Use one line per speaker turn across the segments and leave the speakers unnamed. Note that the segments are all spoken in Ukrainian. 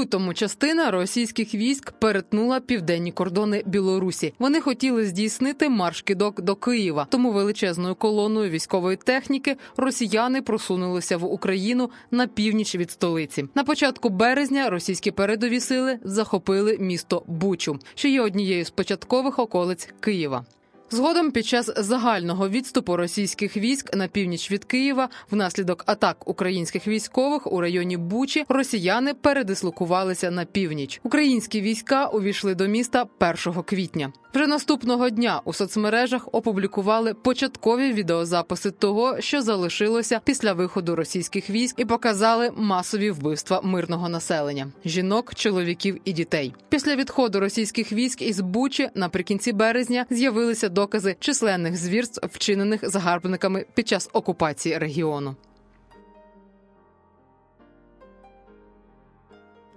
лютому частина російських військ перетнула південні кордони Білорусі. Вони хотіли здійснити марш кидок до Києва. Тому величезною колоною військової техніки росіяни просунулися в Україну на північ від столиці. На початку березня російські передові сили захопили місто Бучу, що є однією з початкових околиць Києва. Згодом, під час загального відступу російських військ на північ від Києва, внаслідок атак українських військових у районі Бучі, росіяни передислокувалися на північ. Українські війська увійшли до міста 1 квітня. Вже наступного дня у соцмережах опублікували початкові відеозаписи того, що залишилося після виходу російських військ, і показали масові вбивства мирного населення жінок, чоловіків і дітей. Після відходу російських військ із Бучі наприкінці березня з'явилися докази численних звірств, вчинених загарбниками під час окупації регіону.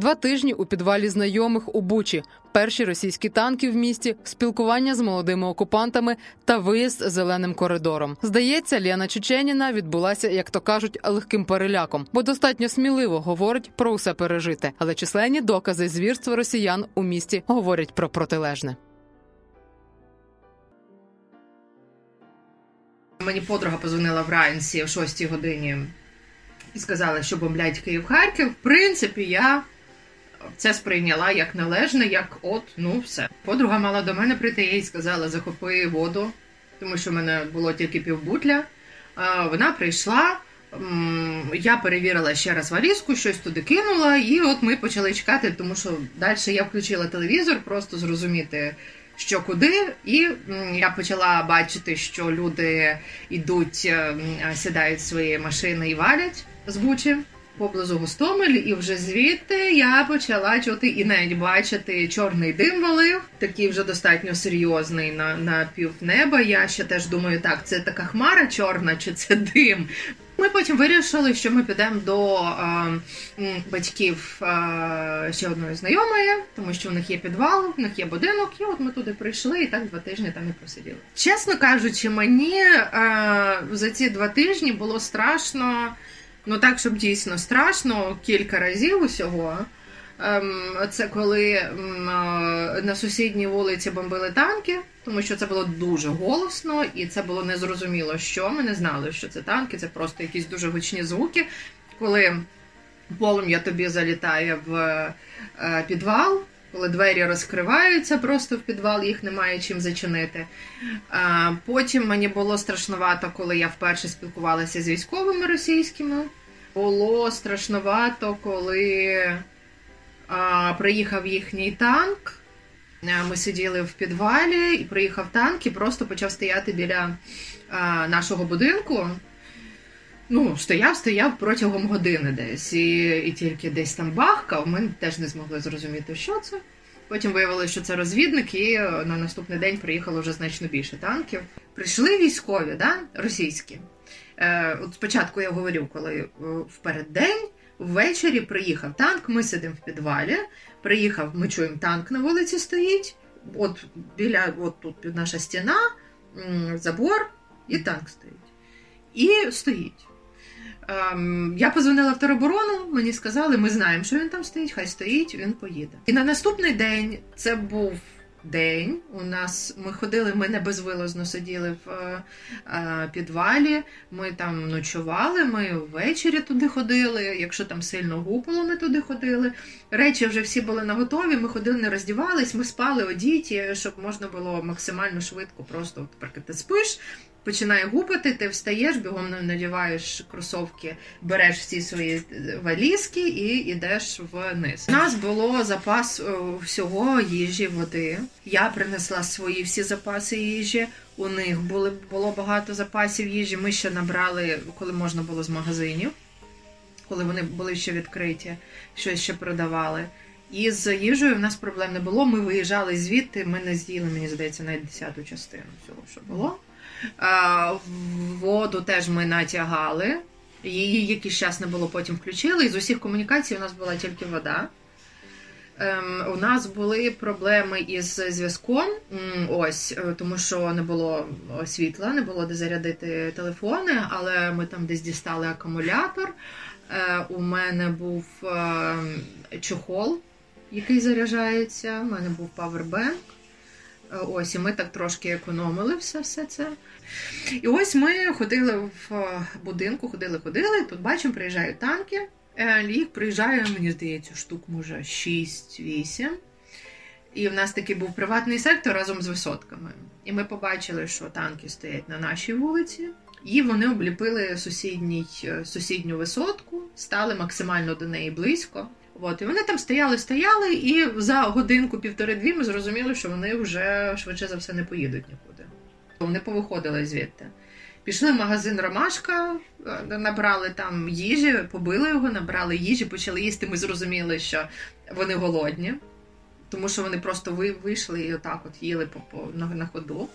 Два тижні у підвалі знайомих у Бучі, перші російські танки в місті, спілкування з молодими окупантами та виїзд зеленим коридором. Здається, Ліана Чеченіна відбулася, як то кажуть, легким переляком, бо достатньо сміливо говорить про усе пережите. Але численні докази звірства росіян у місті говорять про протилежне.
Мені подруга позвонила вранці о 6 годині і сказала, що бомблять Київ-Харків. В принципі, я це сприйняла як належне, як от, ну все. Подруга мала до мене прийти, я їй сказала, захопи воду, тому що в мене було тільки півбутля. Вона прийшла. Я перевірила ще раз валізку, щось туди кинула, і от ми почали чекати, тому що далі я включила телевізор, просто зрозуміти, що куди. І я почала бачити, що люди йдуть, сідають в свої машини і валять з Бучі поблизу Гостомель, і вже звідти я почала чути і навіть бачити чорний дим валив, такий вже достатньо серйозний на на півнеба. Я ще теж думаю, так це така хмара чорна, чи це дим. Ми потім вирішили, що ми підемо до е, батьків е, ще одної знайомої, тому що в них є підвал, в них є будинок, і от ми туди прийшли і так два тижні там і просиділи. Чесно кажучи, мені е, за ці два тижні було страшно. Ну так, щоб дійсно страшно, кілька разів усього. Ем, це коли ем, на сусідній вулиці бомбили танки, тому що це було дуже голосно, і це було незрозуміло, що ми не знали, що це танки, це просто якісь дуже гучні звуки. Коли полум'я тобі залітає в е, підвал, коли двері розкриваються просто в підвал, їх немає чим зачинити. Потім мені було страшнувато, коли я вперше спілкувалася з військовими російськими. Було страшнувато, коли приїхав їхній танк. Ми сиділи в підвалі, і приїхав танк і просто почав стояти біля нашого будинку. Ну, стояв, стояв протягом години десь. І і тільки десь там бахкав. Ми теж не змогли зрозуміти, що це. Потім виявилося, що це розвідник, і на наступний день приїхало вже значно більше танків. Прийшли військові, да, російські. Е, От спочатку я говорю, коли е, в переддень, ввечері приїхав танк, ми сидимо в підвалі. Приїхав, ми чуємо, танк на вулиці стоїть. От біля от тут наша стіна, забор, і танк стоїть. І стоїть. Ем, я позвонила в тероборону, мені сказали, ми знаємо, що він там стоїть, хай стоїть, він поїде. І на наступний день це був день. У нас ми ходили, ми не безвилозно сиділи в е, підвалі, ми там ночували, ми ввечері туди ходили. Якщо там сильно гупало, ми туди ходили. Речі вже всі були наготові, ми ходили, не роздівались, ми спали одіті, щоб можна було максимально швидко просто, от, спиш починає гупати, ти встаєш, бігом надіваєш кросовки, береш всі свої е, валізки і йдеш вниз. У нас було запас е, всього їжі, води. Я принесла свої всі запаси їжі. У них були було багато запасів їжі. Ми ще набрали, коли можна було з магазинів, коли вони були ще відкриті, щось ще продавали. І з їжею в нас проблем не було. Ми виїжджали звідти, ми не з'їли, мені здається, навіть десяту частину всього, що було. Воду теж ми натягали. Її якийсь час не було, потім включили. І з усіх комунікацій у нас була тільки вода. Ем, У нас були проблеми із зв'язком, ось е, тому що не було світла, не було де зарядити телефони, але ми там десь дістали акумулятор. Е, У мене був е, чохол, який заряджається. У мене був павербенк. Ось, і ми так трошки економили все все це. І ось ми ходили в е, будинку, ходили-ходили. Тут бачимо, приїжджають танки. Е, їх приїжджає, мені здається, штук, може, 6-8. І в нас такий був приватний сектор разом з висотками. І ми побачили, що танки стоять на нашій вулиці, і вони обліпили сусідній, е, сусідню висотку, стали максимально до неї близько. От, і вони там стояли, стояли, і за годинку-півтори-дві ми зрозуміли, що вони вже швидше за все не поїдуть нікуди. Вони повиходили звідти. Пішли в магазин Ромашка, е, набрали там їжі, побили його, набрали їжі, почали їсти. Ми зрозуміли, що вони голодні, тому що вони просто вийшли і отак от їли по, на, на ходу.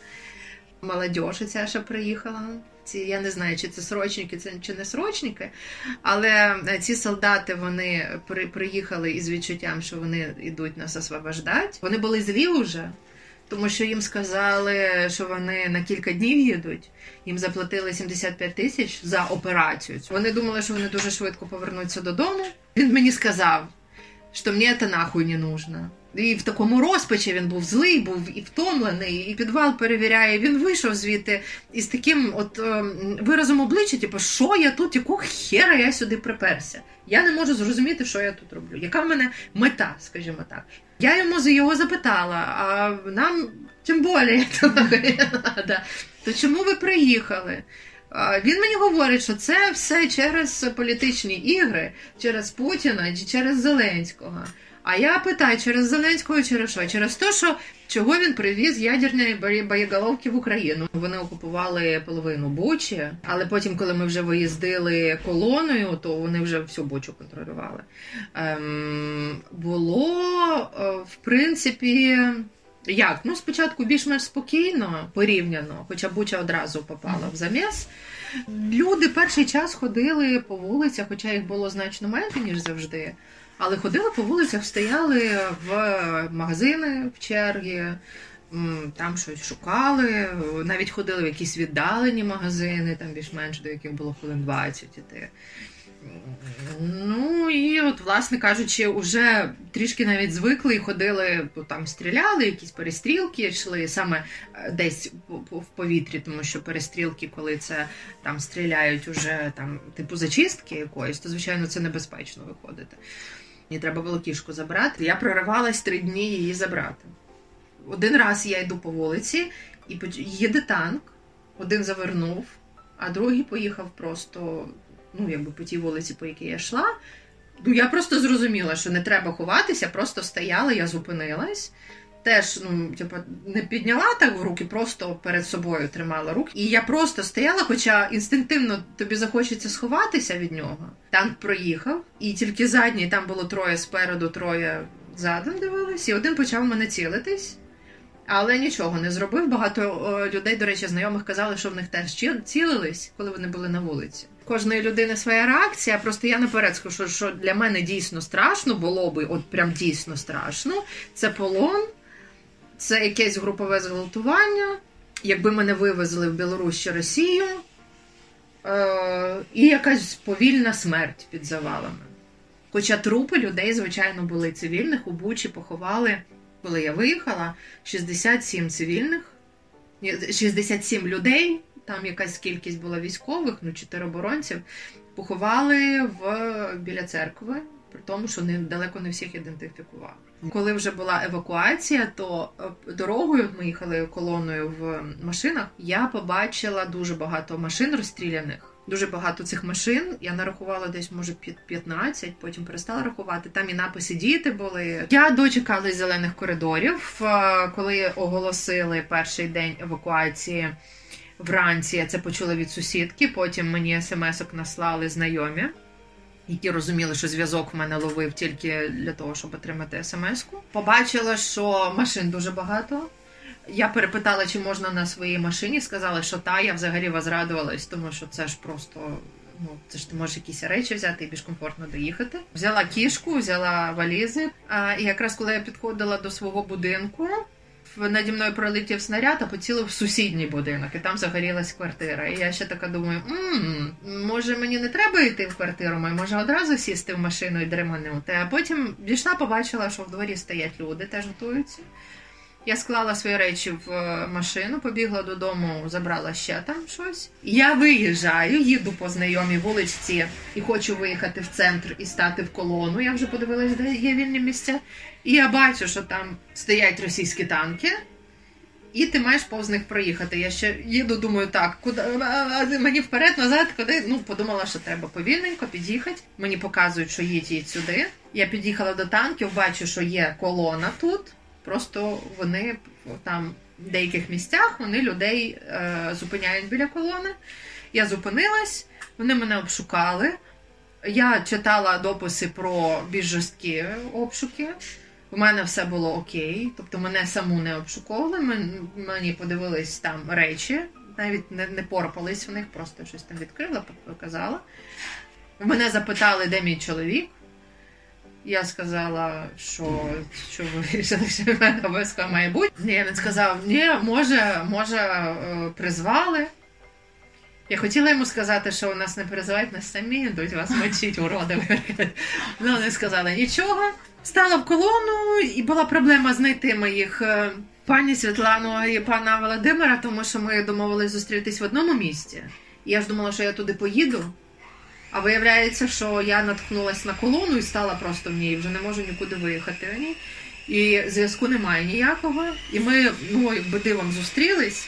Молодіж ця ще приїхала. Ці я не знаю, чи це срочники, чи не срочники, але е, ці солдати вони при, приїхали із відчуттям, що вони йдуть нас освобождати. Вони були злі вже тому що їм сказали, що вони на кілька днів їдуть. Їм заплатили 75 тисяч за операцію. Вони думали, що вони дуже швидко повернуться додому. Він мені сказав, що мені це нахуй не нужно. І в такому розпачі він був злий, був і втомлений, і підвал перевіряє. Він вийшов звідти із таким от е, виразом обличчя, типу, що я тут, якого хера я сюди приперся. Я не можу зрозуміти, що я тут роблю. Яка в мене мета, скажімо так. Я йому його запитала, а нам тим більше. То чому ви приїхали? Він мені говорить, що це все через політичні ігри, через Путіна чи через Зеленського. А я питаю, через Зеленського через що? Через те, що чого він привіз ядерні боєголовки в Україну. Вони окупували половину Бучі, але потім, коли ми вже виїздили колоною, то вони вже всю Бучу контролювали. Ем, Було, е, в принципі. Як? Ну, спочатку більш-менш спокійно порівняно, хоча Буча одразу попала в заміс. Люди перший час ходили по вулицях, хоча їх було значно менше, ніж завжди. Але ходили по вулицях, стояли в магазини в черги, там щось шукали, навіть ходили в якісь віддалені магазини, там більш-менш до яких було хвилин 20 іти. Ну і от, власне кажучи, вже трішки навіть звикли і ходили, там стріляли, якісь перестрілки йшли саме е, десь в повітрі, тому що перестрілки, коли це там стріляють уже там типу зачистки якоїсь, то звичайно це небезпечно виходити. Мені треба було кішку забрати. Я проривалась три дні її забрати. Один раз я йду по вулиці і їде танк, один завернув, а другий поїхав просто ну, якби по тій вулиці, по якій я йшла. Ну, я просто зрозуміла, що не треба ховатися, просто стояла, я зупинилась теж ну, типу, не підняла так в руки, просто перед собою тримала руки. І я просто стояла, хоча інстинктивно тобі захочеться сховатися від нього. Танк проїхав, і тільки задній там було троє спереду, троє задом дивились, і один почав мене цілитись. Але нічого не зробив. Багато о, людей, до речі, знайомих казали, що в них теж цілились, коли вони були на вулиці. Кожної людини своя реакція. Просто я наперед скажу, що для мене дійсно страшно було би, от прям дійсно страшно. Це полон це якесь групове зґвалтування, якби мене вивезли в Білорусь чи Росію, е- і якась повільна смерть під завалами. Хоча трупи людей, звичайно, були цивільних, у Бучі поховали, коли я виїхала, 67 цивільних, 67 людей, там якась кількість була військових, ну чи тероборонців, поховали в, біля церкви, при тому, що не, далеко не всіх ідентифікували. Коли вже була евакуація, то е, дорогою ми їхали колоною в машинах. Я побачила дуже багато машин розстріляних. Дуже багато цих машин. Я нарахувала десь, може, 15, потім перестала рахувати. Там і написи діти були. Я дочекалась зелених коридорів, е, коли оголосили перший день евакуації вранці. Я це почула від сусідки. Потім мені смс-ок наслали знайомі. Які розуміли, що зв'язок в мене ловив тільки для того, щоб отримати смс-ку. Побачила, що машин дуже багато. Я перепитала, чи можна на своїй машині. Сказали, що та, я взагалі возрадувалась, тому що це ж просто. Ну, це ж ти можеш якісь речі взяти і більш комфортно доїхати. Взяла кішку, взяла валізи. А, І якраз коли я підходила до свого будинку, наді мною пролетів снаряд, а поцілив в сусідній будинок, і там загорілась квартира. І я ще така думаю: може мені не треба йти в квартиру, може одразу сісти в машину і дреманути. А потім дійшла, побачила, що в дворі стоять люди, теж готуються. Я склала свої речі в е, машину, побігла додому, забрала ще там щось. Я виїжджаю, їду по знайомій вуличці і хочу виїхати в центр і стати в колону. Я вже подивилась, де є вільні місця. І я бачу, що там стоять російські танки, і ти маєш повз них проїхати. Я ще їду, думаю, так, куди мені вперед, назад, куди. Ну, подумала, що треба повільненько під'їхати. Мені показують, що їдь, їдь сюди. Я під'їхала до танків, бачу, що є колона тут. Просто вони там в деяких місцях вони людей е, зупиняють біля колони. Я зупинилась, вони мене обшукали. Я читала дописи про більш жорсткі обшуки. У мене все було окей, тобто мене саму не обшуковували. Мені подивились там речі, навіть не не порпались в них, просто щось там відкрила, показала. Мене запитали, де мій чоловік. Я сказала, що що ви вирішили, що в мене обов'язково має бути. Ні, він сказав, ні, може, може, е, призвали. Я хотіла йому сказати, що у нас не перезивають, нас самі йдуть вас мочить, уроди. Ну, вони сказали нічого. Стала в колону, і була проблема знайти моїх е, пані Світлану і пана Володимира, тому що ми домовились зустрітись в одному місці. Я ж думала, що я туди поїду. А виявляється, що я наткнулася на колону і стала просто в ній, вже не можу нікуди виїхати. І зв'язку немає ніякого. І ми ну, якби дивом зустрілись.